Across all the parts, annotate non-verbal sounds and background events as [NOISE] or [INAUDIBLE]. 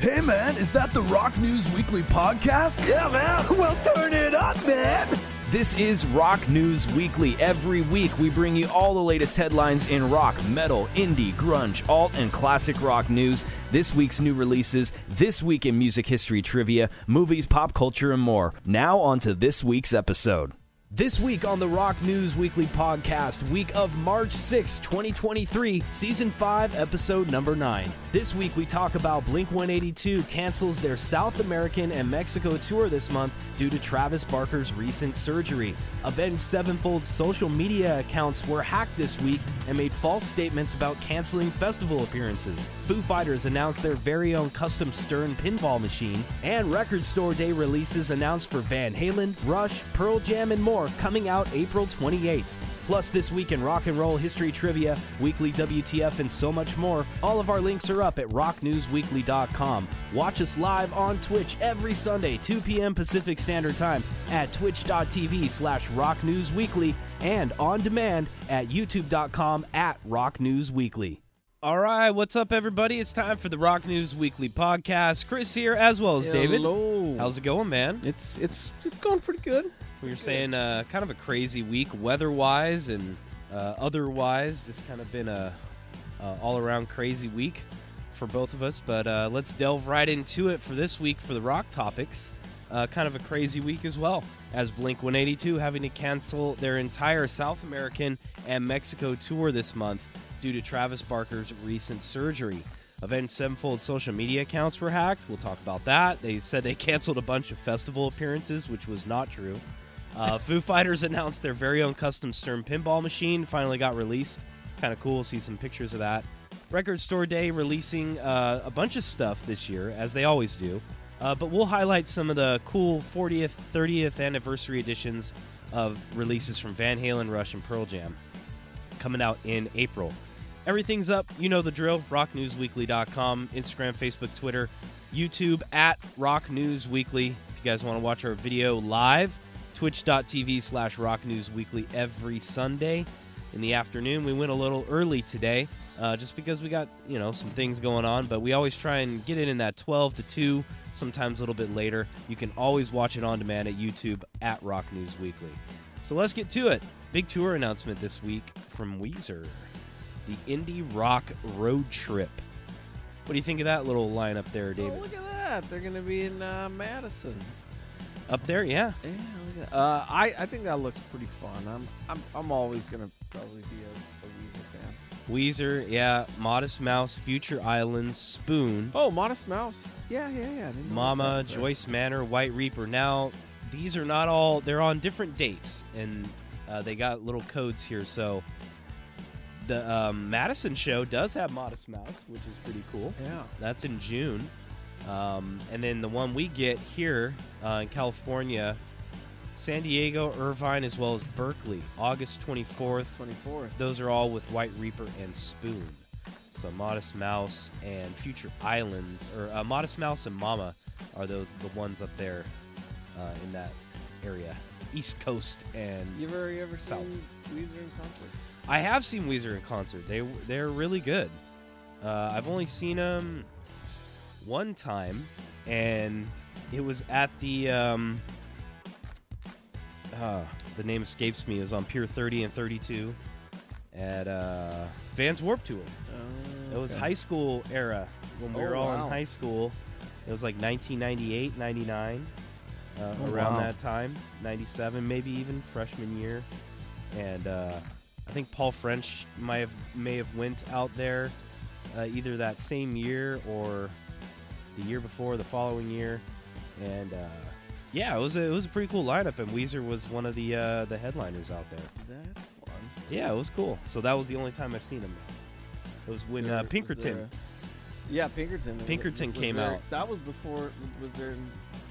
Hey man, is that the Rock News Weekly podcast? Yeah, man. Well, turn it up, man. This is Rock News Weekly. Every week, we bring you all the latest headlines in rock, metal, indie, grunge, alt, and classic rock news. This week's new releases, this week in music history trivia, movies, pop culture, and more. Now, on to this week's episode. This week on the Rock News Weekly podcast, week of March 6, 2023, season 5, episode number 9. This week we talk about Blink 182 cancels their South American and Mexico tour this month due to Travis Barker's recent surgery. Avenged Sevenfold's social media accounts were hacked this week and made false statements about canceling festival appearances. Foo Fighters announced their very own custom Stern pinball machine, and Record Store Day releases announced for Van Halen, Rush, Pearl Jam, and more coming out April 28th. Plus, this week in rock and roll history trivia, weekly WTF, and so much more. All of our links are up at rocknewsweekly.com. Watch us live on Twitch every Sunday, 2 p.m. Pacific Standard Time at twitch.tv slash rocknewsweekly and on demand at youtube.com at rocknewsweekly. All right, what's up, everybody? It's time for the Rock News Weekly podcast. Chris here, as well as David. Hello. How's it going, man? It's it's it's going pretty good. We were saying uh, kind of a crazy week, weather-wise and uh, otherwise. Just kind of been a, a all-around crazy week for both of us. But uh, let's delve right into it for this week for the rock topics. Uh, kind of a crazy week as well, as Blink 182 having to cancel their entire South American and Mexico tour this month due to Travis Barker's recent surgery. Avenged Sevenfold social media accounts were hacked. We'll talk about that. They said they [LAUGHS] canceled a bunch of festival appearances, which was not true. Uh, Foo Fighters announced their very own custom Stern pinball machine finally got released. Kind of cool. See some pictures of that. Record Store Day releasing uh, a bunch of stuff this year, as they always do. Uh, but we'll highlight some of the cool 40th, 30th anniversary editions of releases from Van Halen, Rush, and Pearl Jam coming out in April. Everything's up. You know the drill. RockNewsWeekly.com, Instagram, Facebook, Twitter, YouTube at Rock News Weekly. If you guys want to watch our video live, twitch.tv slash Rock News Weekly every Sunday in the afternoon. We went a little early today uh, just because we got, you know, some things going on, but we always try and get it in that 12 to 2, sometimes a little bit later. You can always watch it on demand at YouTube at Rock News Weekly. So let's get to it. Big tour announcement this week from Weezer the Indie Rock Road Trip. What do you think of that little lineup there, David? Oh, look at that! They're gonna be in uh, Madison. Up there, yeah. Yeah, look at. Uh, I I think that looks pretty fun. I'm I'm I'm always gonna probably be a, a Weezer fan. Weezer, yeah. Modest Mouse, Future Islands, Spoon, Oh, Modest Mouse. Yeah, yeah, yeah. I didn't notice Mama, that. Joyce Manor, White Reaper. Now, these are not all. They're on different dates, and uh, they got little codes here. So, the um, Madison show does have Modest Mouse, which is pretty cool. Yeah. That's in June. Um, and then the one we get here uh, in California, San Diego, Irvine, as well as Berkeley, August 24th. Twenty fourth. Those are all with White Reaper and Spoon. So Modest Mouse and Future Islands, or uh, Modest Mouse and Mama, are those the ones up there uh, in that area, East Coast and You ever you ever South. seen Weezer in concert? I have seen Weezer in concert. They they're really good. Uh, I've only seen them one time, and it was at the um, uh, the name escapes me. It was on Pier 30 and 32 at uh, Vans Warp Tour. Oh, It was okay. high school era when we Oh, were all wow. in high school. It was like 1998, 99, uh, Oh, around wow. that time, 97, maybe even freshman year. And uh, I think Paul French might have may have went out there uh, either that same year or the year before, the following year. And uh, yeah, it was a, it was a pretty cool lineup, and Weezer was one of the uh, the headliners out there. That's fun. Yeah, it was cool. So that was the only time I've seen him. It was when uh, Pinkerton. yeah, Pinkerton. Pinkerton was came there- out. That was before. Was there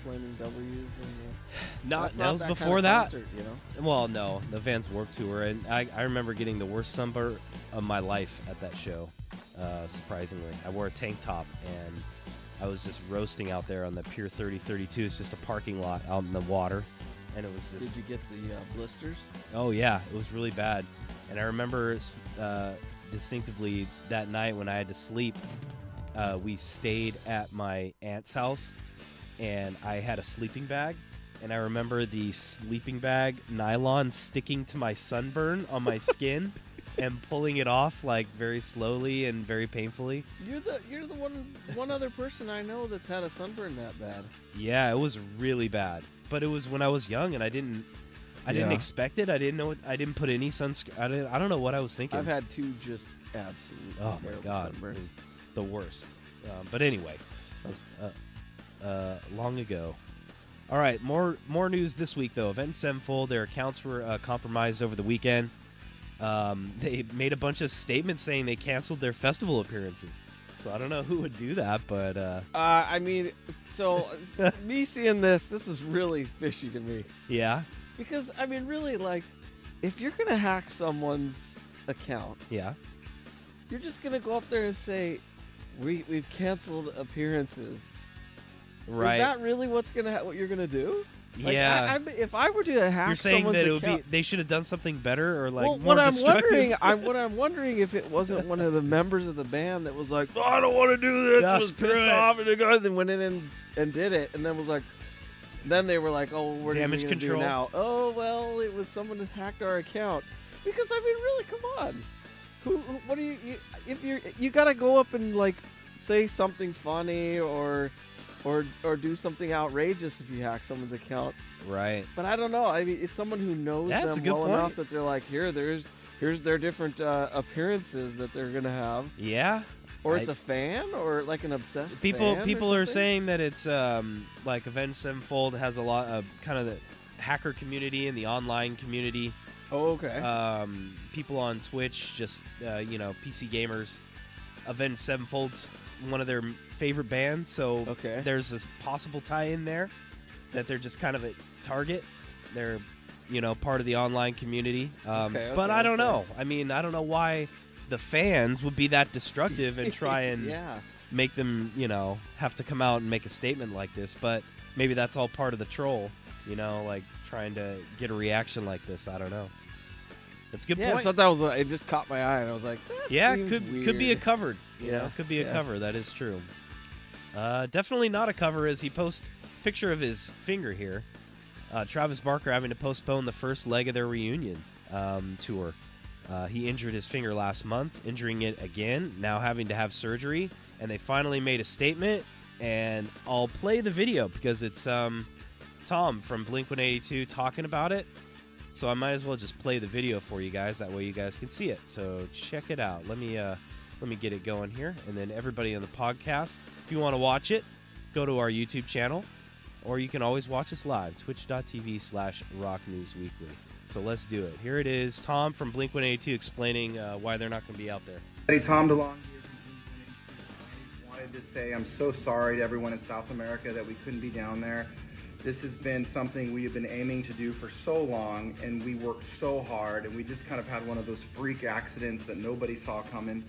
Flaming W's? And Not that's [SIGHS] that was kind before of that. Concert, you know. Well, no, the Vans Warp Tour, and I, I remember getting the worst sunburn of my life at that show. Uh, surprisingly, I wore a tank top and I was just roasting out there on the Pier 30 32. It's just a parking lot out in the water, and it was just Did you get the uh, blisters? Oh yeah, it was really bad. And I remember uh, distinctively that night when I had to sleep uh, we stayed at my aunt's house, and I had a sleeping bag, and I remember the sleeping bag nylon sticking to my sunburn on my [LAUGHS] skin. And pulling it off like very slowly and very painfully. You're the you're the one one other person I know that's had a sunburn that bad. Yeah, it was really bad. But it was when I was young and I didn't I didn't Yeah. expect it. I didn't know it, I didn't put any sunscreen. I didn't I don't know what I was thinking. I've had two just absolute oh my terrible god, it sunburns. was the worst. Um, but anyway, that's uh, uh, long ago. All right, more more news this week though. Avenged Sevenfold, their accounts were uh, compromised over the weekend. Um, they made a bunch of statements saying they canceled their festival appearances. So I don't know who would do that, but uh, Uh, I mean, so [LAUGHS] me seeing this, this is really fishy to me yeah, because I mean, really, like, if you're gonna hack someone's account, yeah, you're just gonna go up there and say, "We we've canceled appearances." right. Is that really what's gonna ha- what you're gonna do? Like, yeah, I, I, if I were to hack You're saying someone's that it would account, be they should have done something better or like well, more what I'm wondering, I'm what [LAUGHS] I'm wondering if it wasn't one of the members of the band that was like, "Oh, I don't want to do this. Was pissed it. off, and the guy then went in and, and did it, and then was like, then they were like, oh, what Damage are we gonna control. now? Oh, well, it was someone that hacked our account. Because I mean, really, come on. Who? who what do you, you? If you're, you gotta go up and like say something funny or. Or, or do something outrageous if you hack someone's account. right. But I don't know. I mean, it's someone who knows That's them well point. enough that they're like, here, there's, here's their different uh, appearances that they're gonna have, Yeah. or I- it's a fan, or like an obsessed. People people are saying that it's um, like Avenged Sevenfold has a lot of kind of the hacker community and the online community. Oh, okay. Um, people on Twitch, just uh, you know, PC gamers. Avenged Sevenfold's one of their favorite bands, so Okay. there's this possible tie-in there that they're just kind of a target. They're you know part of the online community, um, Okay, but I don't okay. know. I mean, I don't know why the fans would be that destructive and try [LAUGHS] and yeah. make them, you know, have to come out and make a statement like this. But maybe that's all part of the troll, you know, like trying to get a reaction like this. I don't know. That's a good Yeah, point. so that was it. Just caught my eye, and I was like, yeah, could could be a weird. covered. You Yeah, know, could be a yeah. cover. That is true. Uh, definitely not a cover, as he posts picture of his finger here. Uh, Travis Barker having to postpone the first leg of their reunion um, tour. Uh, he injured his finger last month, injuring it again, now having to have surgery. And they finally made a statement, and I'll play the video because it's um, Tom from Blink 182 talking about it. So I might as well just play the video for you guys. That way you guys can see it. So check it out. Let me uh, let me get it going here, and then everybody on the podcast, if you want to watch it, go to our YouTube channel, or you can always watch us live, twitch.tv slash rock news weekly. So let's do it. Here it is, Tom from Blink 182 explaining uh, why they're not going to be out there. Hey, Tom DeLonge here from Blink-182. I wanted to say I'm so sorry to everyone in South America that we couldn't be down there. This has been something we have been aiming to do for so long, and we worked so hard, and we just kind of had one of those freak accidents that nobody saw coming.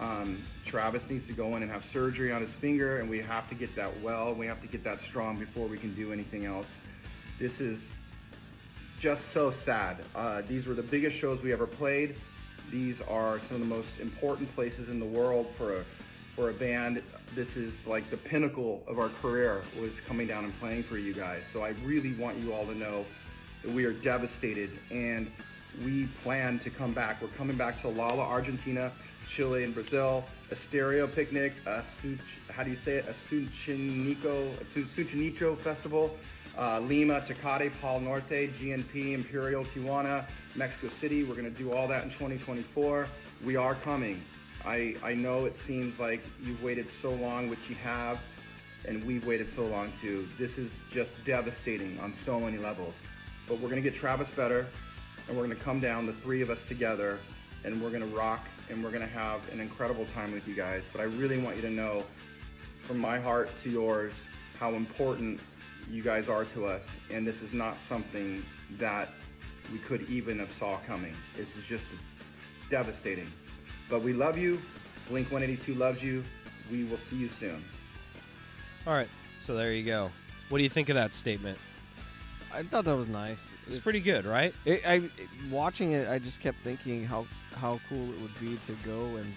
Um, Travis needs to go in and have surgery on his finger, and we have to get that well. We have to get that strong before we can do anything else. This is just so sad. Uh, these were the biggest shows we ever played. These are some of the most important places in the world for a for a band. This is like the pinnacle of our career was coming down and playing for you guys. So I really want you all to know that we are devastated and we plan to come back. We're coming back to Lala, Argentina, Chile, and Brazil. Estéreo Picnic, a how do you say it? A Suchinico, a Suchinicho festival uh, Lima, Tecate, Pal Norte, GNP, Imperial, Tijuana, Mexico City. We're going to do all that in 2024. We are coming. I, I know it seems like you've waited so long, which you have, and we've waited so long too. This is just devastating on so many levels. But we're to get Travis better, and we're to come down, the three of us together, and we're to rock, and we're to have an incredible time with you guys. But I really want you to know, from my heart to yours, how important you guys are to us, and this is not something that we could even have saw coming. This is just devastating. But we love you. Blink 182 loves you. We will see you soon. All right, so there you go. What do you think of that statement? I thought that was nice. It's pretty good, right? It, I it- watching it, I just kept thinking how how cool it would be to go and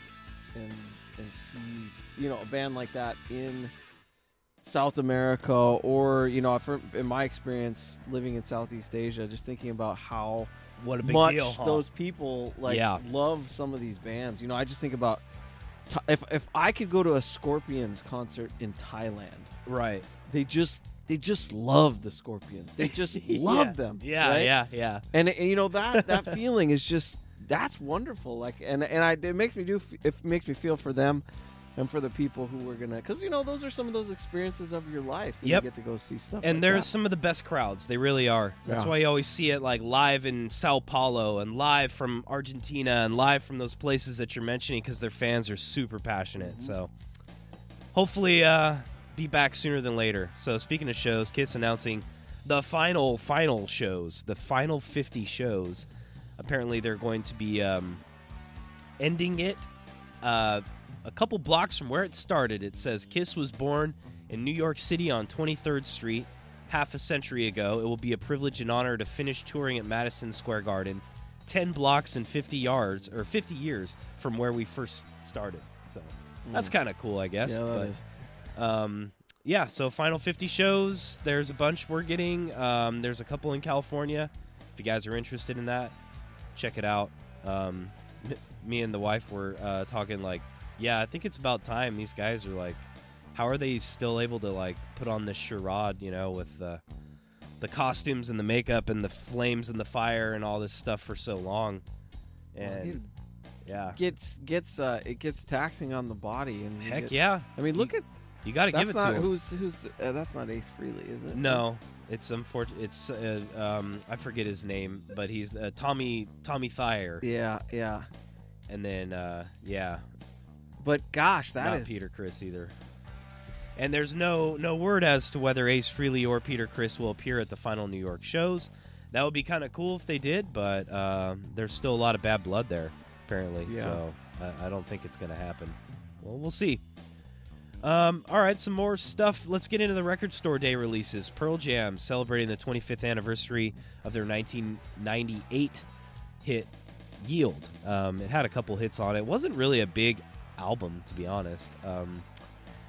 and and see you know a band like that in South America or you know for, in my experience living in Southeast Asia, just thinking about how What a big much deal, huh? those people like Yeah. love some of these bands. You know, I just think about if if I could go to a Scorpions concert in Thailand, right. they just they just love the Scorpions. They [LAUGHS] just love yeah. them. Yeah, right? yeah, yeah. And, and you know that that feeling is just that's wonderful. Like and and I it makes me do f- it makes me feel for them and for the people who were gonna because you know those are some of those experiences of your life. Yep. You get to go see stuff. And like there's that. some of the best crowds. They really are. That's Yeah. why you always see it like live in Sao Paulo and live from Argentina and live from those places that you're mentioning because their fans are super passionate. So hopefully, uh, be back sooner than later. So speaking of shows, Kiss announcing the final final shows, the final 50 shows. Apparently, they're going to be um, ending it uh, a couple blocks from where it started. It says Kiss was born in New York City on 23rd Street half a century ago. It will be a privilege and honor to finish touring at Madison Square Garden, 10 blocks and 50 yards or 50 years from where we first started. So that's kind of cool, I guess. yeah, that but, is. um, yeah, so final 50 shows. There's a bunch we're getting. Um, there's a couple in California. If you guys are interested in that, check it out. Um, [LAUGHS] me and the wife were uh, talking like, yeah, I think it's about time. These guys are like, how are they still able to like put on this charade, you know, with the the costumes and the makeup and the flames and the fire and all this stuff for so long? And dude, yeah, gets gets uh it gets taxing on the body and heck get- yeah. I mean, look at You got to give it not to 'em. who's who's the, uh, that's not Ace Frehley, is it? No, it's unfortunate. It's uh, um, I forget his name, but he's uh, Tommy Tommy Thayer, Yeah, yeah. and then uh, yeah, But gosh, that not is Peter Criss either. And there's no no word as to whether Ace Frehley or Peter Criss will appear at the final New York shows. That would be kind of cool if they did, but uh, there's still a lot of bad blood there, apparently. Yeah. So I, I don't think it's going to happen. Well, we'll see. Um, all right, some more stuff. Let's get into the record store day releases. Pearl Jam celebrating the 25th anniversary of their 1998 hit Yield. Um, it had a couple hits on it. It wasn't really a big album, to be honest. Um,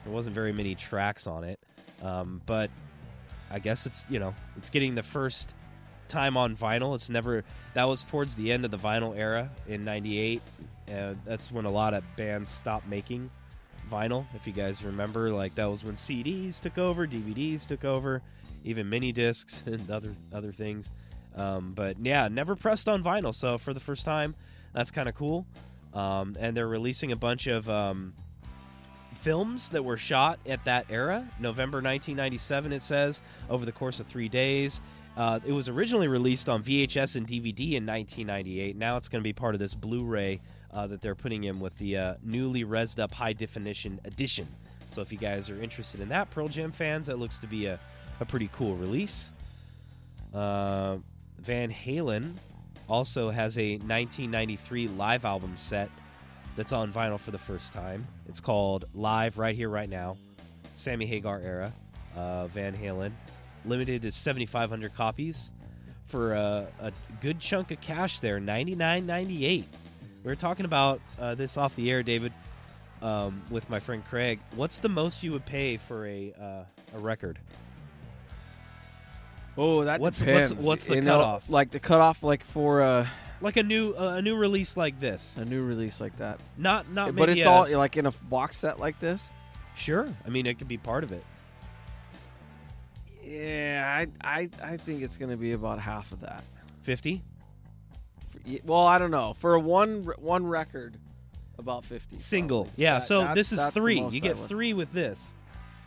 there wasn't very many tracks on it, um, but I guess it's you know it's getting the first time on vinyl. It's never that was towards the end of the vinyl era in '98. Uh, that's when a lot of bands stopped making vinyl. If you guys remember, like that was when CDs took over, DVDs took over, even mini discs [LAUGHS] and other other things. Um, but yeah, never pressed on vinyl. So for the first time, that's kind of cool. Um, and they're releasing a bunch of um, films that were shot at that era, November 1997. It says over the course of three days. Uh, it was originally released on VHS and DVD in 1998. Now it's going to be part of this Blu-ray uh, that they're putting in with the uh, newly resed up high definition edition. So if you guys are interested in that, Pearl Jam fans, that looks to be a, a pretty cool release. Uh, Van Halen also has a 1993 live album set that's on vinyl for the first time. It's called Live Right Here, Right Now. Sammy Hagar era, uh, Van Halen. Limited to 7,500 copies for a, a good chunk of cash there, 99.98. We were talking about uh, this off the air, David, um, with my friend Craig. What's the most you would pay for a uh, a record? Oh, that What's- what's- depends. what's the You know, cutoff? Like the cutoff, like for a, Like a new uh, a new release like this, a new release like that. not not but maybe it's all like in a box set like this. sure. I mean, it could be part of it. Yeah, I I, I think it's going to be about half of that. Fifty. Well, I don't know. For a one one record, about fifty. single. probably. Yeah, That- so this is three. You get three with this.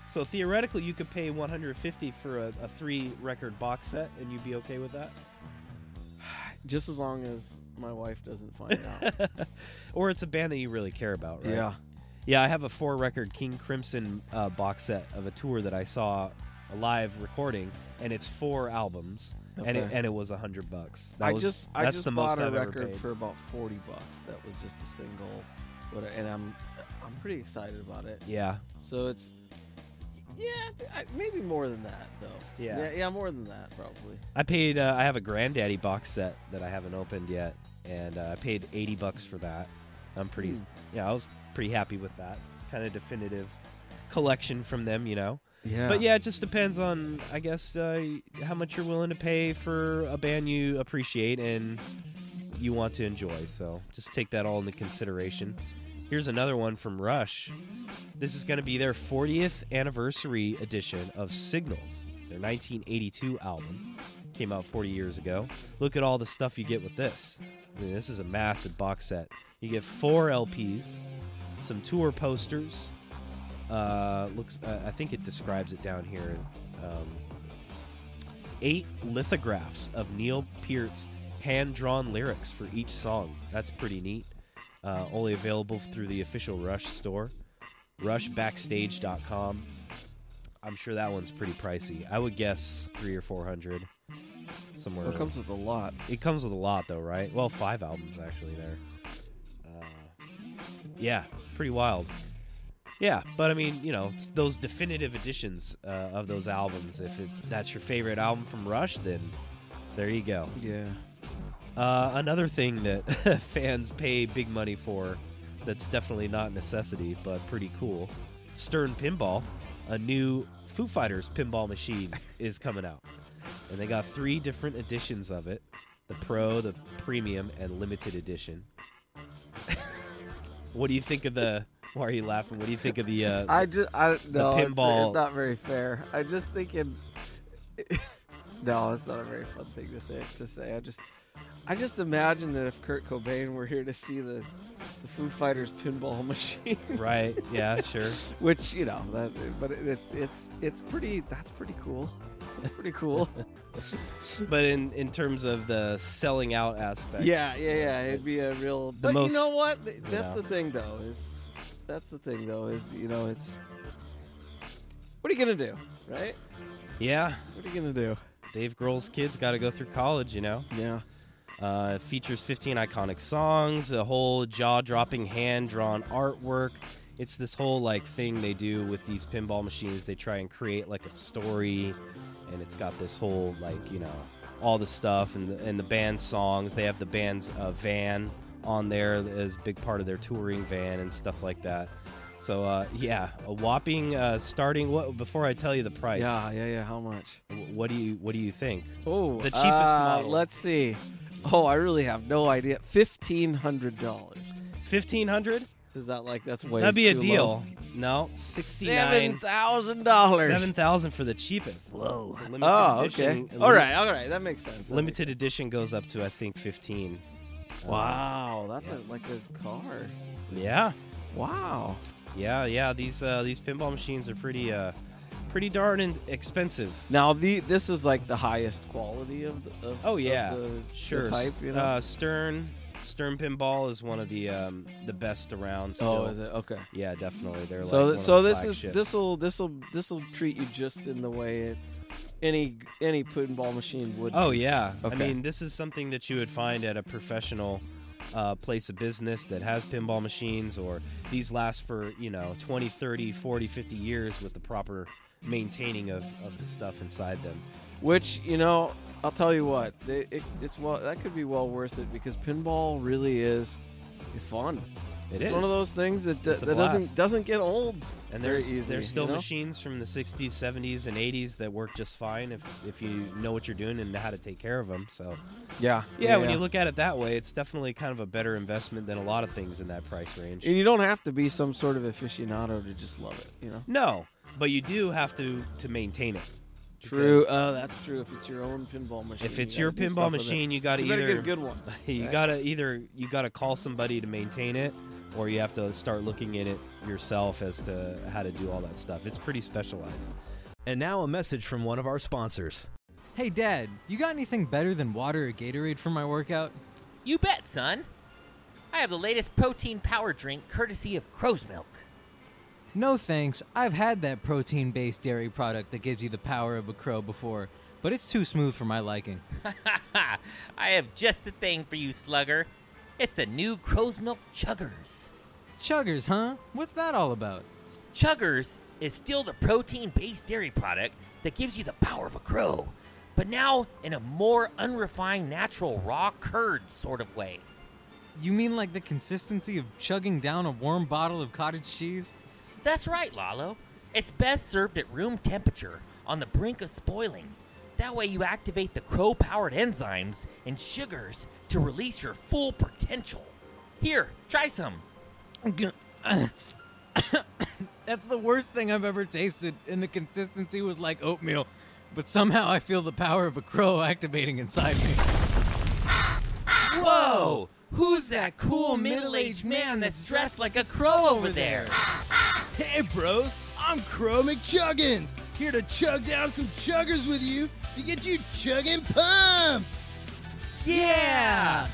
So theoretically, you could pay 150 for a, a three record box set, and you'd be okay with that. [SIGHS] just as long as my wife doesn't find out. [LAUGHS] or it's a band that you really care about, right? Yeah. Yeah, I have a four record King Crimson uh, box set of a tour that I saw a live recording, and it's four albums, and it and it was a hundred bucks. That I was, just I just the bought most a I've record for about forty bucks. That was just a single, but and I'm I'm pretty excited about it. yeah, So it's yeah, I, maybe more than that though. Yeah. yeah, yeah, more than that probably. I paid. Uh, I have a Grandaddy box set that I haven't opened yet, and uh, I paid eighty bucks for that. I'm pretty, Hmm. yeah, I was pretty happy with that kind of definitive collection from them. You know, Yeah. but yeah, it just depends on, I guess, uh, how much you're willing to pay for a band you appreciate and you want to enjoy. So just take that all into consideration. Here's another one from Rush. This is going to be their 40th anniversary edition of Signals, their 1982 album. Came out 40 years ago. Look at all the stuff you get with this. I mean, this is a massive box set. You get four LPs, some tour posters, uh, looks. Uh, I think it describes it down here. Um, eight lithographs of Neil Peart's hand-drawn lyrics for each song. That's pretty neat. Uh, only available through the official Rush store, RushBackstage.com. I'm sure that one's pretty pricey. I would guess three or four hundred somewhere. Well, it comes with a lot. It comes with a lot, though, right? Well, five albums actually there. Uh, yeah, pretty wild. Yeah, but I mean, you know, it's those definitive editions uh, of those albums. If it, that's your favorite album from Rush, then there you go. Yeah. Uh, another thing that [LAUGHS] fans pay big money for that's definitely not necessity, but pretty cool. Stern Pinball, a new Foo Fighters pinball machine, [LAUGHS] is coming out. And they got three different editions of it the Pro, the Premium, and Limited Edition. [LAUGHS] what do you think of the. Why are you laughing? What do you think of the. Uh, I just I no, it's- pinball- It's, not very fair. I just thinking. no, it's not a very fun thing to think to say. I just, I just imagine that if Kurt Cobain were here to see the, the Foo Fighters pinball [LAUGHS] machine, right? Yeah, sure. [LAUGHS] which you know that, but it, it, it's it's pretty. That's pretty cool. That's pretty cool. [LAUGHS] But in, in terms of the selling out aspect. yeah, yeah, yeah. It'd be a real. but most- you know what? Th- That's the thing, though. Is that's the thing, though. Is you know it's. What are you gonna do, right? Yeah. What are you gonna do? Dave Grohl's kids got to go through college, you know? Yeah. Uh, features 15 iconic songs, a whole jaw-dropping hand-drawn artwork. It's this whole like thing they do with these pinball machines. They try and create like a story, and it's got this whole like you know all the stuff and the, and the band's songs. They have the band's uh, van on there as a big part of their touring van and stuff like that. So uh, yeah, a whopping uh, starting. What before I tell you the price? Yeah, yeah, yeah. How much? What do you what do you think? Oh, The cheapest uh, model. Let's see. Oh, I really have no idea. Fifteen hundred dollars. Fifteen hundred? Is that like that's way? That'd be a deal. low? No, sixty Seven nine. thousand dollars. Seven thousand for the cheapest. Whoa. Limited Oh, edition- okay. lim- All right, all right. That makes sense. That Limited edition goes up to I think fifteen. makes- Uh, Wow, that's a, like a car. yeah, Wow. yeah, yeah. These uh, these pinball machines are pretty uh, pretty darn expensive. Now the this is like the highest quality of the. Of, Oh yeah, the, the sure. type, you know? uh, Stern Stern Pinball is one of the um, the best around. Still. oh, is it okay? Yeah, definitely. They're So like so this is this will this will this will treat you just in the way it, any any pinball machine would. Oh yeah. I mean, this is something that you would find at a professional uh, place of business that has pinball machines or these last for, you know, 20, 30, 40, 50 years with the proper maintaining of, of the stuff inside them. Which you know, I'll tell you what, they, it, it's well that could be well worth it because pinball really is is fun. It it's is. one of those things that a that blast. doesn't doesn't get old. and there's easy, there's still you know? machines from the 60s, 70s, and 80s that work just fine if if you know what you're doing and know how to take care of them. So Yeah, yeah, when you look at it that way, it's definitely kind of a better investment than a lot of things in that price range. and you don't have to be some sort of aficionado to just love it. You know. No, but you do have to to maintain it. True. Because Oh, that's true. If it's your own pinball machine. If you it's gotta your do pinball with it. machine, you got to you better either get a good one. [LAUGHS] you right? got to either you got to call somebody to maintain it, or you have to start looking at it yourself as to how to do all that stuff. It's pretty specialized. And now a message from one of our sponsors. Hey, Dad, you got anything better than water or Gatorade for my workout? You bet, son. I have the latest protein power drink courtesy of Crow's Milk. No thanks. I've had that protein based dairy product that gives you the power of a crow before, but it's too smooth for my liking. [LAUGHS] I have just the thing for you, slugger. It's the new Crow's Milk Chuggers. Chuggers, huh? What's that all about? Chuggers is still the protein based dairy product that gives you the power of a crow, but now in a more unrefined, natural, raw curd sort of way. You mean like the consistency of chugging down a warm bottle of cottage cheese? That's right, Lalo. It's best served at room temperature on the brink of spoiling. That way you activate the crow powered enzymes and sugars to release your full potential. Here, try some. [COUGHS] That's the worst thing I've ever tasted, and the consistency was like oatmeal. But somehow I feel the power of a crow activating inside me. [SIGHS] Whoa! Who's that cool middle aged man that's dressed like a crow over there? Hey, bros, I'm Crow McChuggins, here to chug down some chuggers with you to get you chugging pumped. Yeah!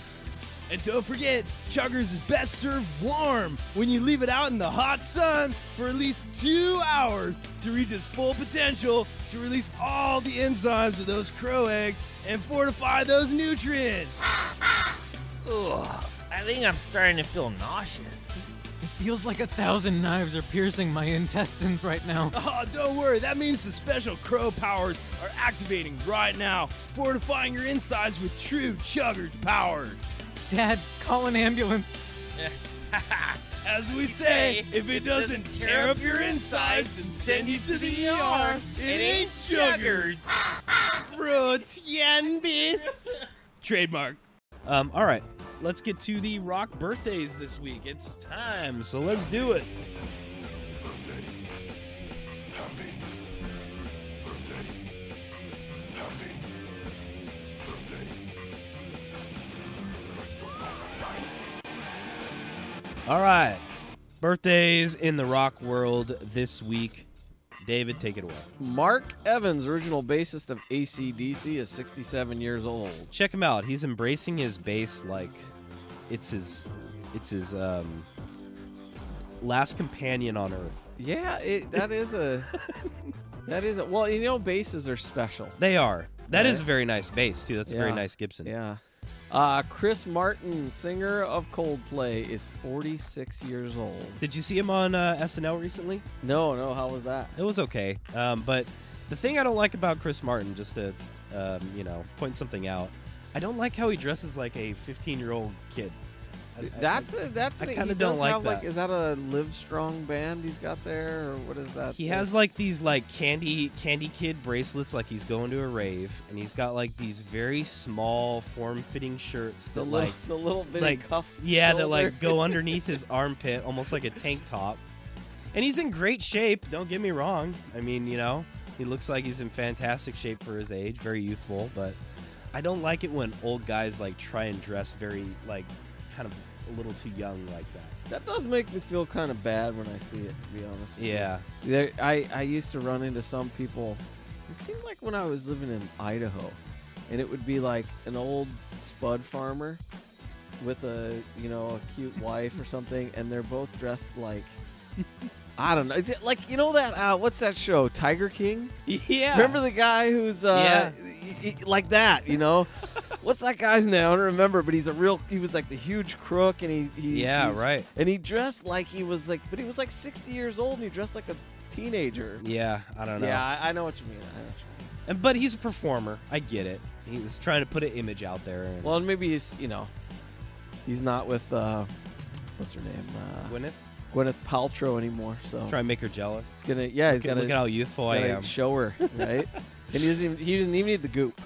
And don't forget, chuggers is best served warm when you leave it out in the hot sun for at least two hours to reach its full potential to release all the enzymes of those crow eggs and fortify those nutrients. Ugh, I think I'm starting to feel nauseous. It feels like a thousand knives are piercing my intestines right now. [LAUGHS] Oh, don't worry. That means the special crow powers are activating right now, fortifying your insides with true chuggers power. Dad, call an ambulance. [LAUGHS] As we say, if it doesn't tear up your insides and send you to the ER, it ain't chuggers. Protein [LAUGHS] beast. Trademark. Um, all right, let's get to the rock birthdays this week. It's time, so let's do it. All right, birthdays in the rock world this week. David, take it away. Mark Evans, original bassist of ACDC, is 67 years old. Check him out. He's embracing his bass like it's his it's his um last companion on earth. Yeah, it, that is a [LAUGHS] that is a well. You know, basses are special. They are. That is Right. a very nice bass too. That's a very nice Gibson. Yeah. Uh, Chris Martin, singer of Coldplay, is 46 years old. Did you see him on uh, SNL recently? No, no, how was that? It was okay. Um, but the thing I don't like about Chris Martin, just to um, you know point something out, I don't like how he dresses like a 15 year old kid. That's a that's I kinda don't like have, like that. is that a Live Strong band he's got there or what is that? He thing? has like these like candy candy kid bracelets like he's going to a rave and he's got like these very small form fitting shirts that the little like the little bitty like cuff. yeah that like go [LAUGHS] underneath his armpit almost like a tank [LAUGHS] top. And he's in great shape, don't get me wrong. I mean, you know, he looks like he's in fantastic shape for his age, very youthful, but I don't like it when old guys like try and dress very like kind of a little too young like that. That does make me feel kind of bad when I see it. To be honest. with you. Yeah. There, I I used to run into some people. It seemed like when I was living in Idaho, and it would be like an old spud farmer with a you know a cute wife or something, and they're both dressed like I don't know, is it like you know that uh, what's that show Tiger King? [LAUGHS] Yeah. Remember the guy who's uh, y- y- like that, you know? [LAUGHS] What's that guy's name? I don't remember, but he's a real. He was like the huge crook, and he, he Yeah, he's- right. And he dressed like he was like, but he was like sixty years old, and he dressed like a teenager. Yeah, I don't know. Yeah, I, I know what you mean. I know what you mean. And, but he's a performer. I get it. He was trying to put an image out there. And Well, and maybe he's you know, he's not with uh, what's her name, uh, Gwyneth, Gwyneth Paltrow anymore. So try and make her jealous. he's gonna, yeah, he's Look, gonna look at how youthful I am. show her, right? [LAUGHS] and he doesn't even he doesn't even need the goop,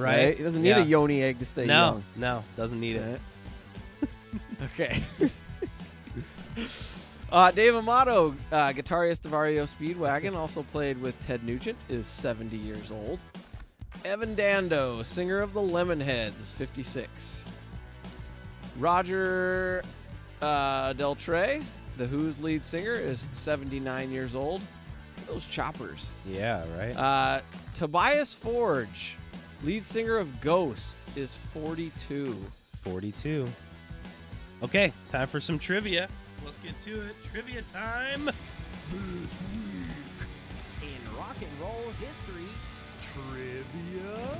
right? He doesn't need Yeah. a yoni egg to stay No, young. no, doesn't need it. [LAUGHS] Okay. [LAUGHS] uh, Dave Amato, uh, guitarist of REO Speedwagon, also played with Ted Nugent, is 70 years old. Evan Dando, singer of the Lemonheads, is 56. Roger uh, Daltrey, The Who's lead singer, is 79 years old. Those choppers. Yeah, right. Uh, Tobias Forge, lead singer of Ghost, is 42. 42. Okay, time for some trivia. Let's get to it. Trivia time. This week In rock and roll history, trivia.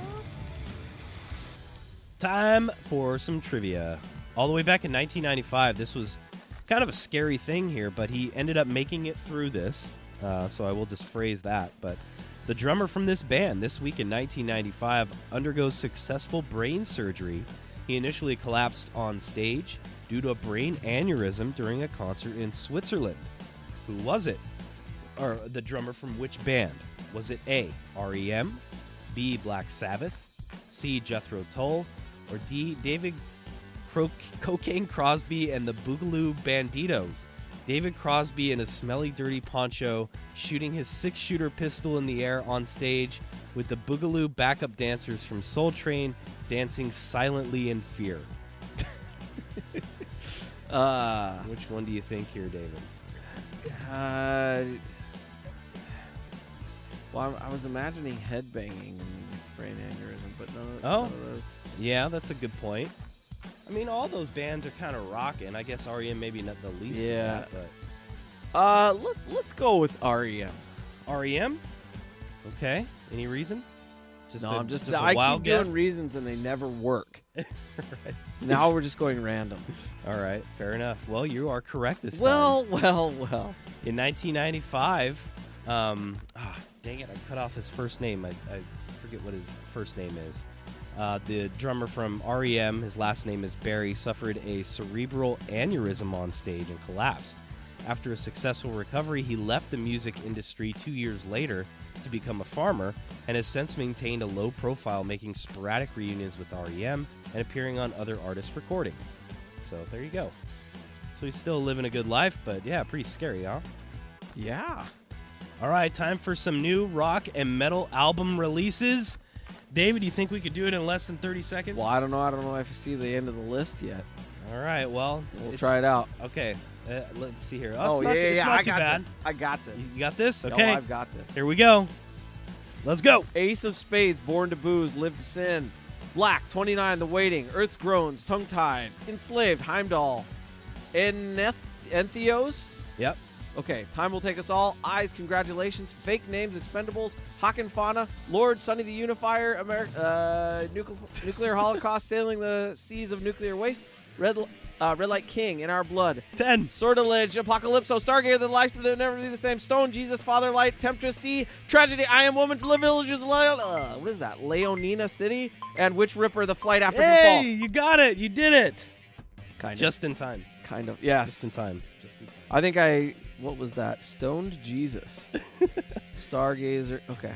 Time for some trivia. All the way back in 1995, this was kind of a scary thing here, but he ended up making it through this. Uh, so I will just phrase that. But the drummer from this band this week in 1995 undergoes successful brain surgery. He initially collapsed on stage due to a brain aneurysm during a concert in Switzerland. Who was it? Or the drummer from which band? Was it A. REM, B. Black Sabbath, C. Jethro Tull, or D. David Cro- Cocaine Crosby and the Boogaloo Banditos? David Crosby in a smelly, dirty poncho, shooting his six shooter pistol in the air on stage, with the Boogaloo backup dancers from Soul Train dancing silently in fear. [LAUGHS] Uh, Which one do you think here, David? uh, well, I, I was imagining headbanging and brain aneurysm, but no, Oh. none of those. Yeah, that's a good point. I mean, all those bands are kind of rocking. I guess REM maybe not the least. of Yeah. that, but Uh, let, let's go with REM. REM. Okay. Any reason? Just no, a, I'm just, just a I wild keep guess. doing reasons and they never work. [LAUGHS] Right. Now we're just going random. [LAUGHS] All right, fair enough. Well, you are correct this time. Well, well, well. in 1995, um, ah, dang it, I cut off his first name. I, I forget what his first name is. Uh, the drummer from REM, his last name is Berry, suffered a cerebral aneurysm on stage and collapsed. After a successful recovery, he left the music industry two years later to become a farmer and has since maintained a low profile, making sporadic reunions with REM and appearing on other artists' recording. So there you go. So he's still living a good life, but yeah, pretty scary, huh? Yeah. All right, time for some new rock and metal album releases. David, do you think we could do it in less than 30 seconds? Well, I don't know. I don't know if I see the end of the list yet. All right, well, We'll try it out. Okay, uh, let's see here. Oh, it's Oh, not, yeah, yeah, not I too got bad. this. I got this. You got this? No, Okay, I've got this. here we go. Let's go. Ace of Spades, Born to Booze, Live to Sin. Black, 29, The Waiting. Earth Groans, Tongue Tied. Enslaved, Heimdall. Eneth- Entheos. Yep. Okay, Time Will Take Us All. Eyes, Congratulations. Fake Names, Expendables. Haken Fauna. Lord, Sonny the Unifier. Ameri- uh, nuclear, nuclear Holocaust, [LAUGHS] Sailing the Seas of Nuclear Waste. Red, uh, Red Light King, In Our Blood. 10. Sortilege, Apocalypso, Stargazer, The Life Will Never Be the Same, Stone, Jesus, Father, Light, Temptress, Sea, Tragedy, I Am Woman, Live Villages, uh, what is that? Leonina City, and Witch Ripper, The Flight After the Fall. Hey, you got it. You did it. Kind Just in time. Kind of. Yes. Just in time. Just in time. I think I, what was that? Stoned Jesus. [LAUGHS] Stargazer. Okay.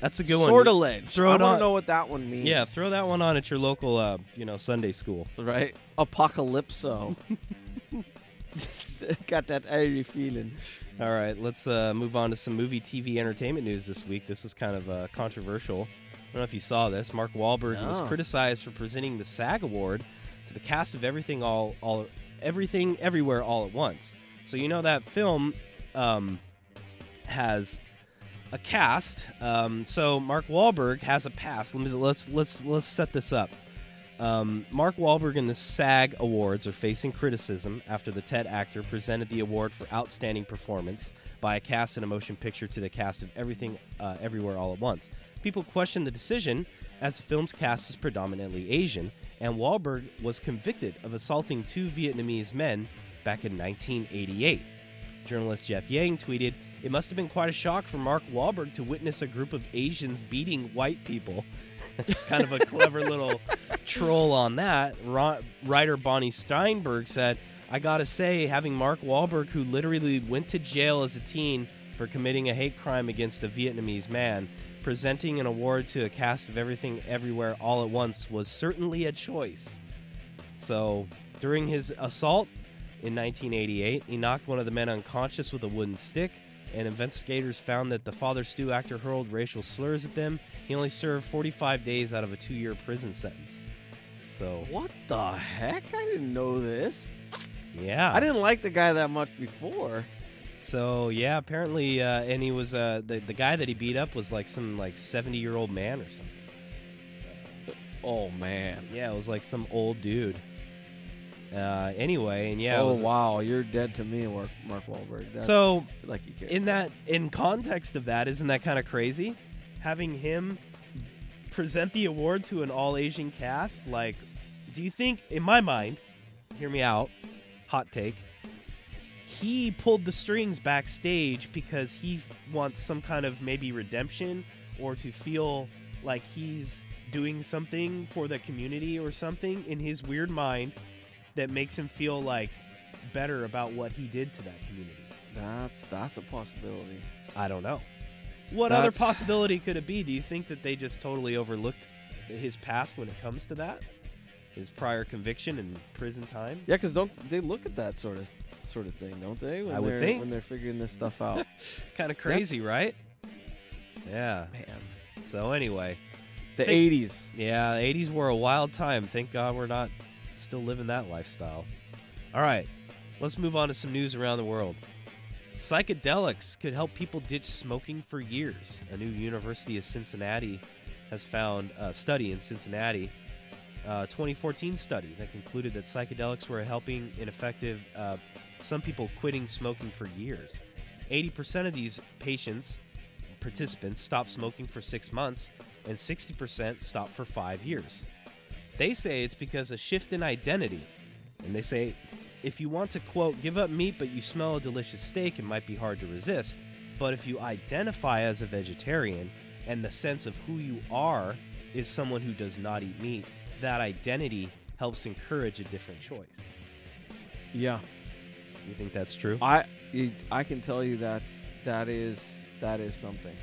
That's a good one. Sort of Sortilege. Throw I it want on. know what that one means. Yeah, throw that one on at your local, uh, you know, Sunday school. Right? Apocalypso. [LAUGHS] Got that airy feeling. All right, let's uh, move on to some movie, TV, entertainment news this week. This was kind of uh, controversial. I don't know if you saw this. Mark Wahlberg was No. criticized for presenting the SAG Award to the cast of Everything All, All, Everything Everywhere All at Once. So you know that film um, has a cast. Um, so Mark Wahlberg has a pass. Let me let's let's let's set this up. Um, Mark Wahlberg and the SAG Awards are facing criticism after the TED actor presented the award for outstanding performance by a cast in a motion picture to the cast of Everything uh, Everywhere All at Once. People question the decision as the film's cast is predominantly Asian, and Wahlberg was convicted of assaulting two Vietnamese men back in 1988. Journalist Jeff Yang tweeted, It must have been quite a shock for Mark Wahlberg to witness a group of Asians beating white people. [LAUGHS] kind of a clever little troll on that. Writer Bonnie Steinberg said, I gotta say, having Mark Wahlberg, who literally went to jail as a teen for committing a hate crime against a Vietnamese man, presenting an award to a cast of Everything Everywhere All at Once was certainly a choice. So, during his assault in 1988, he knocked one of the men unconscious with a wooden stick, and investigators found that the Father Stu actor hurled racial slurs at them. He only served 45 days out of a two year prison sentence. So, What the heck? I didn't know this. yeah. I didn't like the guy that much before. So, yeah, apparently, uh, and he was, uh, the, the guy that he beat up was like some like 70 year old man or something. Oh man. Yeah, it was like some old dude. Uh, anyway, and yeah, oh wow, you're dead to me, Mark, Mark Wahlberg. That's so like you care. in that in context of that isn't that kind of crazy having him present the award to an all asian cast like do you think in my mind hear me out hot take he pulled the strings backstage because he f- wants some kind of maybe redemption or to feel like he's doing something for the community or something in his weird mind that makes him feel like better about what he did to that community. That's that's a possibility. I don't know. What other possibility could it be? Do you think that they just totally overlooked his past when it comes to that? His prior conviction and prison time? Yeah, because don't they look at that sort of sort of thing, don't they? When I would they're, think. when they're figuring this stuff out. [LAUGHS] Kind of crazy, right? Yeah. Man, So anyway, the Think- '80s. yeah, the 80s were a wild time. Thank God we're not still living that lifestyle. All right, let's move on to some news around the world. Psychedelics could help people ditch smoking for years. A new University of Cincinnati has found a study in Cincinnati, a 2014 study that concluded that psychedelics were helping ineffective uh, some people quitting smoking for years. 80% of these patients, participants, stopped smoking for six months, and 60% stopped for five years. They say it's because a shift in identity. And they say if you want to, quote, give up meat but you smell a delicious steak, it might be hard to resist. But if you identify as a vegetarian and the sense of who you are is someone who does not eat meat, that identity helps encourage a different choice. Yeah, You think that's true? I I can tell you that's that is that is something.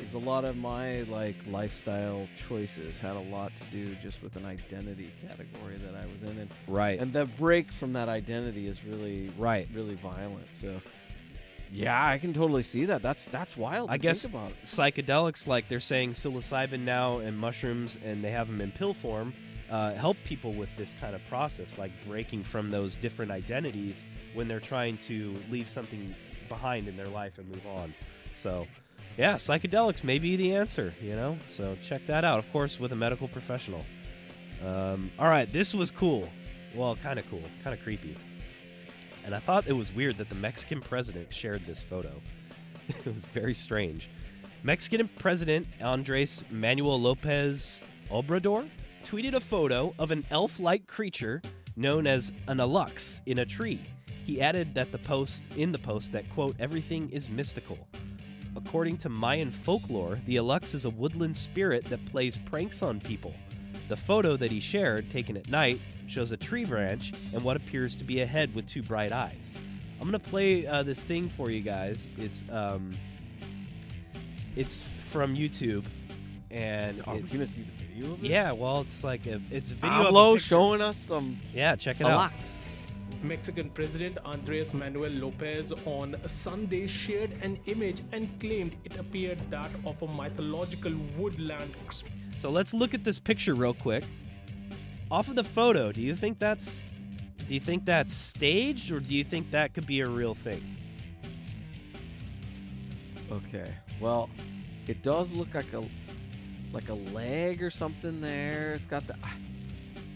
Because a lot of my like lifestyle choices had a lot to do just with an identity category that I was in, and Right. and the break from that identity is really Right. really violent. So yeah, I can totally see that. That's that's wild. I to guess think about psychedelics, like they're saying psilocybin now and mushrooms, and they have them in pill form, uh, help people with this kind of process, like breaking from those different identities when they're trying to leave something behind in their life and move on. So, yeah, psychedelics may be the answer, you know? So check that out, of course, with a medical professional. Um, all right, this was cool. Well, kind of cool, kind of creepy. And I thought it was weird that the Mexican president shared this photo. [LAUGHS] it was very strange. Mexican President Andres Manuel Lopez Obrador tweeted a photo of an elf like creature known as an alux in a tree. He added that the post in the post that quote everything is mystical. According to Mayan folklore, the alux is a woodland spirit that plays pranks on people. The photo that he shared, taken at night, shows a tree branch and what appears to be a head with two bright eyes. I'm gonna play uh, this thing for you guys. It's um, it's from YouTube, and Are it- we gonna see the video of it? yeah, well, it's like a it's a video Pablo showing us some Yeah, check it out. Mexican President Andres Manuel Lopez on Sunday shared an image and claimed it appeared that of a mythological woodland So let's look at this picture real quick. Off of the photo, do you think that's do you think that's staged or do you think that could be a real thing? Okay. Well, it does look like a like a leg or something there. It's got the.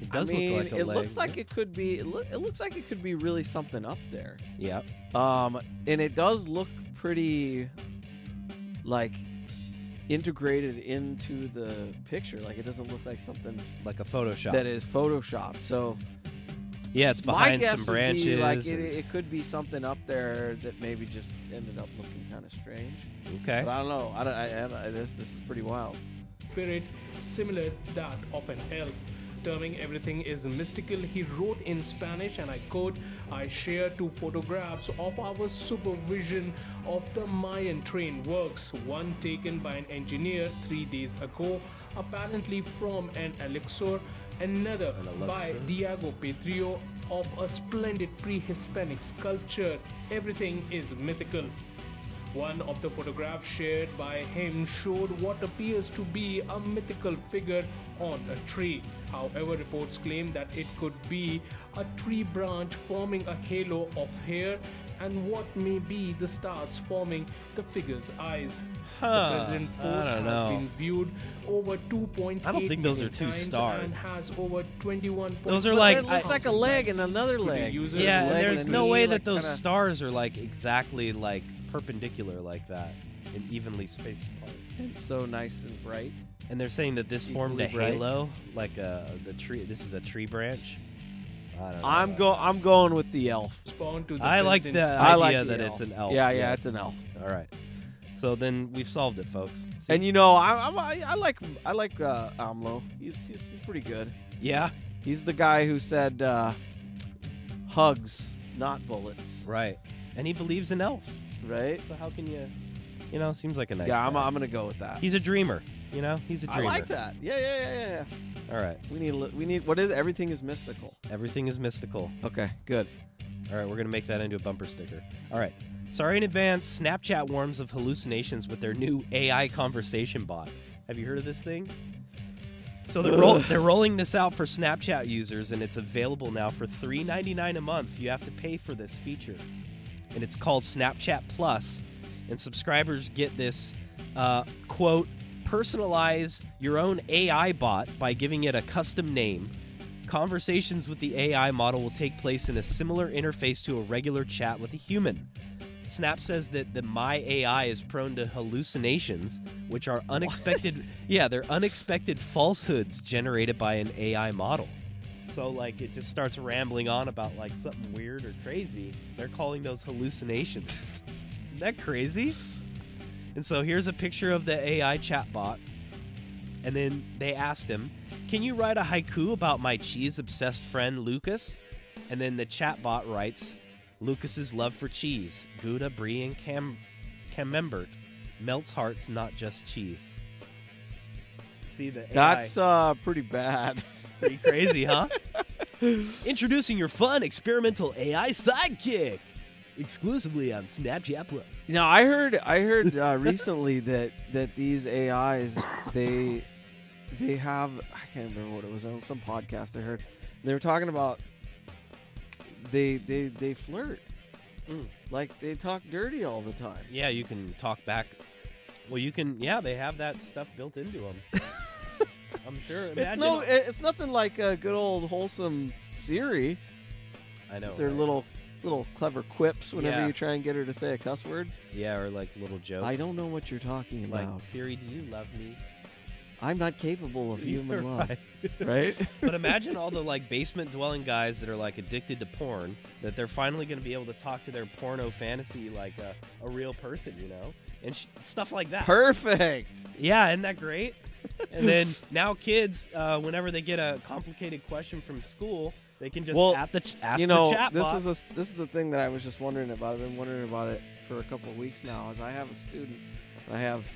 It does I mean, look like a it leg. looks like it could be. It, loo- it looks like it could be really something up there. Yeah. Um, and it does look pretty, like, integrated into the picture. Like it doesn't look like something Like a Photoshop. that is photoshopped. So yeah, it's my behind guess some would be, branches. like it, it could be something up there that maybe just ended up looking kind of strange. okay. But I don't know. I don't. I, I, I, this this is pretty wild. spirit similar that of an elf. Terming everything is mystical, he wrote in Spanish, and I quote, I share two photographs of our supervision of the Mayan train works, one taken by an engineer three days ago, apparently from an elixir, another An by elixir? Diego Pedrillo of a splendid pre-Hispanic sculpture. Everything is mythical. One of the photographs shared by him showed what appears to be a mythical figure on a tree. However, reports claim that it could be a tree branch forming a halo of hair and what may be the stars forming the figure's eyes. Huh, the president I post don't has know. been viewed over 2.8 I don't think those are two times stars. and has over 21. Those are But like- it looks I- like a leg and another leg. use it Yeah, as a and leg there's no knee, way like that those kinda- stars are like exactly like perpendicular like that and evenly spaced apart. And so nice and bright. And they're saying that this formed a Equally bright. halo, like uh, the tree. This is a tree branch. I don't know. I'm go. I'm going with the elf. Respond to the I like the idea I like the that elf. it's an elf. Yeah, yeah, yes. it's an elf. All right. So then we've solved it, folks. See? And you know, I, I'm- I, I like I like uh, Amlo. He's, he's he's pretty good. yeah, He's the guy who said uh, hugs, not bullets. right. And he believes in elves. Right? So how can you, you know, seems like a nice. yeah, I'm. I'm gonna go with that. He's a dreamer. You know, he's a dreamer. I like that. Yeah, yeah, yeah, yeah. All right. We need a li- we need what is everything is mystical. Everything is mystical. Okay, good. All right, we're going to make that into a bumper sticker. All right. Sorry in advance, Snapchat warns of hallucinations with their new AI conversation bot. Have you heard of this thing? So they're, roll- they're rolling this out for Snapchat users, and it's available now for $3.99 a month. You have to pay for this feature. And it's called Snapchat Plus. And subscribers get this, uh, quote, personalize your own AI bot by giving it a custom name. Conversations with the AI model will take place in a similar interface to a regular chat with a human. Snap says that the My AI is prone to hallucinations, which are unexpected. yeah, they're unexpected falsehoods generated by an AI model. So like it just starts rambling on about like something weird or crazy. They're calling those hallucinations. [LAUGHS] Isn't that crazy? And so here's a picture of the AI chatbot. And then they asked him, Can you write a haiku about my cheese obsessed friend Lucas? And then the chatbot writes, Lucas's love for cheese, Gouda, Brie, and Cam- Camembert melts hearts, not just cheese. See the AI. That's uh pretty bad. [LAUGHS] pretty crazy, huh? [LAUGHS] Introducing your fun experimental AI sidekick, exclusively on Snapchat Plus. Now I heard I heard uh, [LAUGHS] recently that that these AIs they they have I can't remember what it was on some podcast I heard they were talking about they they they flirt Mm. like they talk dirty all the time. Yeah, you can talk back. Well, you can. Yeah, they have that stuff built into them. [LAUGHS] I'm sure. It's no it's nothing like a good old wholesome Siri. I know. Their right? little little clever quips whenever Yeah. you try and get her to say a cuss word. Yeah, or like little jokes. I don't know what you're talking Like about. Siri, do you love me? I'm not capable of [LAUGHS] human You're love. [LAUGHS] right. but imagine [LAUGHS] all the like basement dwelling guys that are like addicted to porn that they're finally going to be able to talk to their porno fantasy like a, a real person, you know, and sh- stuff like that. Perfect. Yeah, isn't that great? and then now kids, uh, whenever they get a complicated question from school, they can just Well, at the ch- ask you know, the chat this bot. is a this is the thing that I was just wondering about. I've been wondering about it for a couple of weeks now. Is I have a student, I have,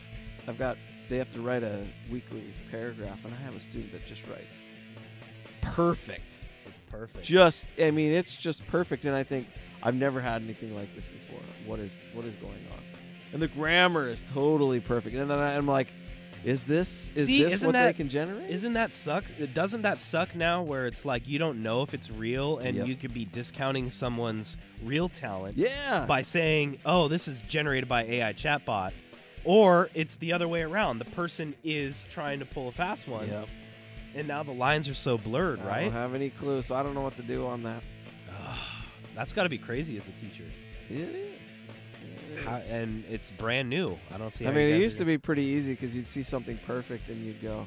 I've got, they have to write a weekly paragraph, and I have a student that just writes perfect. it's perfect. Just, I mean, it's just perfect, and I think I've never had anything like this before. What is, what is going on? And the grammar is totally perfect. And then I- I'm like, is this, is See, this what they that- can generate? Isn't that suck? Doesn't that suck now? Where it's like you don't know if it's real, and Yep. you could be discounting someone's real talent yeah. by saying, "Oh, this is generated by AI chatbot," or it's the other way around. The person is trying to pull a fast one, Yep. and now the lines are so blurred, I right? I don't have any clue, so I don't know what to do on that. That's got to be crazy as a teacher. It is. How, and it's brand new. I don't see. It. I mean, it used to be pretty easy because you'd see something perfect and you'd go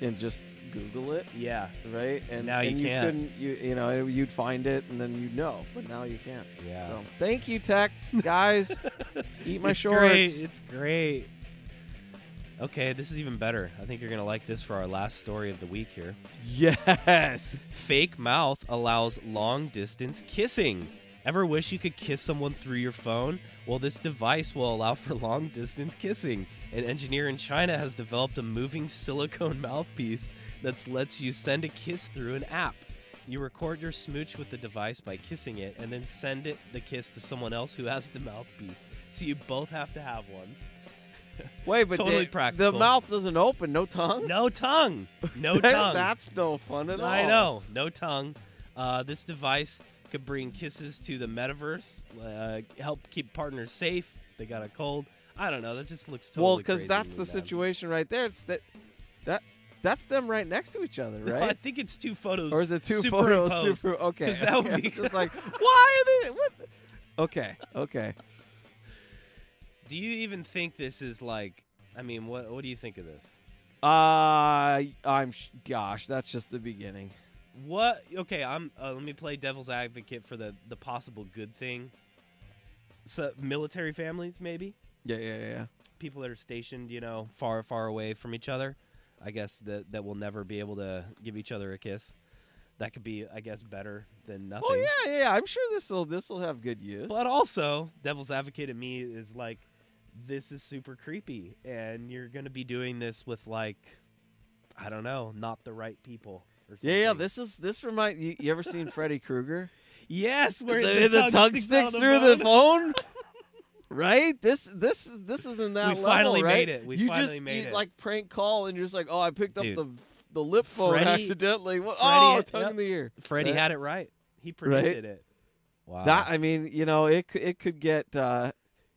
and just Google it, Yeah, right? And Now you and can't. couldn't. You you know you'd find it and then you'd know, but now you can't. yeah. So thank you, tech guys. [LAUGHS] Eat my it's shorts. Great. It's great. Okay, this is even better. I think you're gonna like this for our last story of the week here. yes. Fake mouth allows long distance kissing. Ever wish you could kiss someone through your phone? Well, this device will allow for long distance kissing. An engineer in China has developed a moving silicone [LAUGHS] mouthpiece that lets you send a kiss through an app. You record your smooch with the device by kissing it and then send it the kiss to someone else who has the mouthpiece. So you both have to have one. [LAUGHS] Wait, but Totally the, practical. the mouth doesn't open. No tongue. No tongue. No [LAUGHS] That- tongue. That's no fun at all. I know, no tongue. Uh, this device could bring kisses to the metaverse, uh, help keep partners safe. They got a cold. I don't know. That just looks totally. well, because that's the man. situation right there. It's that that that's them right next to each other, [LAUGHS] No, right? I think it's two photos. or is it two photos? Super, okay, 'Cause that would be- [LAUGHS] just like [LAUGHS] why are they? What? Okay, okay. Do you even think this is like? I mean, what what do you think of this? Uh, I'm gosh, that's just the beginning. What? Okay, I'm. Uh, let me play devil's advocate for the the possible good thing. So military families, maybe. Yeah, yeah, yeah. people that are stationed, you know, far far away from each other. I guess that that will never be able to give each other a kiss. That could be, I guess, better than nothing. Oh yeah, yeah. yeah. I'm sure this will this will have good use. But also, devil's advocate in me is like, this is super creepy, and you're gonna be doing this with like, I don't know, not the right people. Yeah, yeah. This is this remind you. You ever seen Freddy Krueger? [LAUGHS] yes, where the, the, the tongue sticks, sticks, the through phone. the [LAUGHS] phone. right? This this this is in that We level, finally right? made it. We you finally just made you, it. like prank call and you're just like, oh, I picked Dude. up the the lip phone Freddy- accidentally. What? Freddy- oh, tongue yep. in the ear. Freddy Right? had it right. He predicted it. Wow, That I mean, you know, it could it could get uh,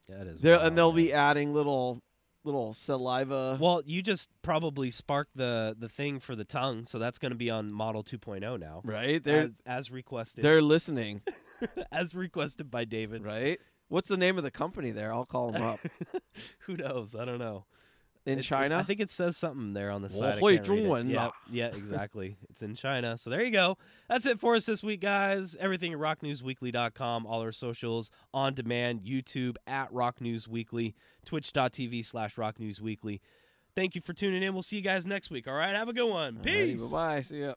that is. there, wild, and they'll man. be adding little little saliva. Well, you just probably sparked the the thing for the tongue, so that's going to be on Model 2.0 now, right? They're as, as requested. they're listening, [LAUGHS] as requested by David. right? What's the name of the company there? I'll call them up. [LAUGHS] Who knows? I don't know. In It- it- China? I think it says something there on the Well, side. I hui can't read it. zhongwen Yeah, yeah, exactly. it's in China. So there you go. That's it for us this week, guys. Everything at rocknewsweekly.com, all our socials on demand, YouTube at Rock News Weekly, twitch.tv slash Rock News Weekly. Thank you for tuning in. We'll see you guys next week. All right. Have a good one. Peace. Bye bye. See ya.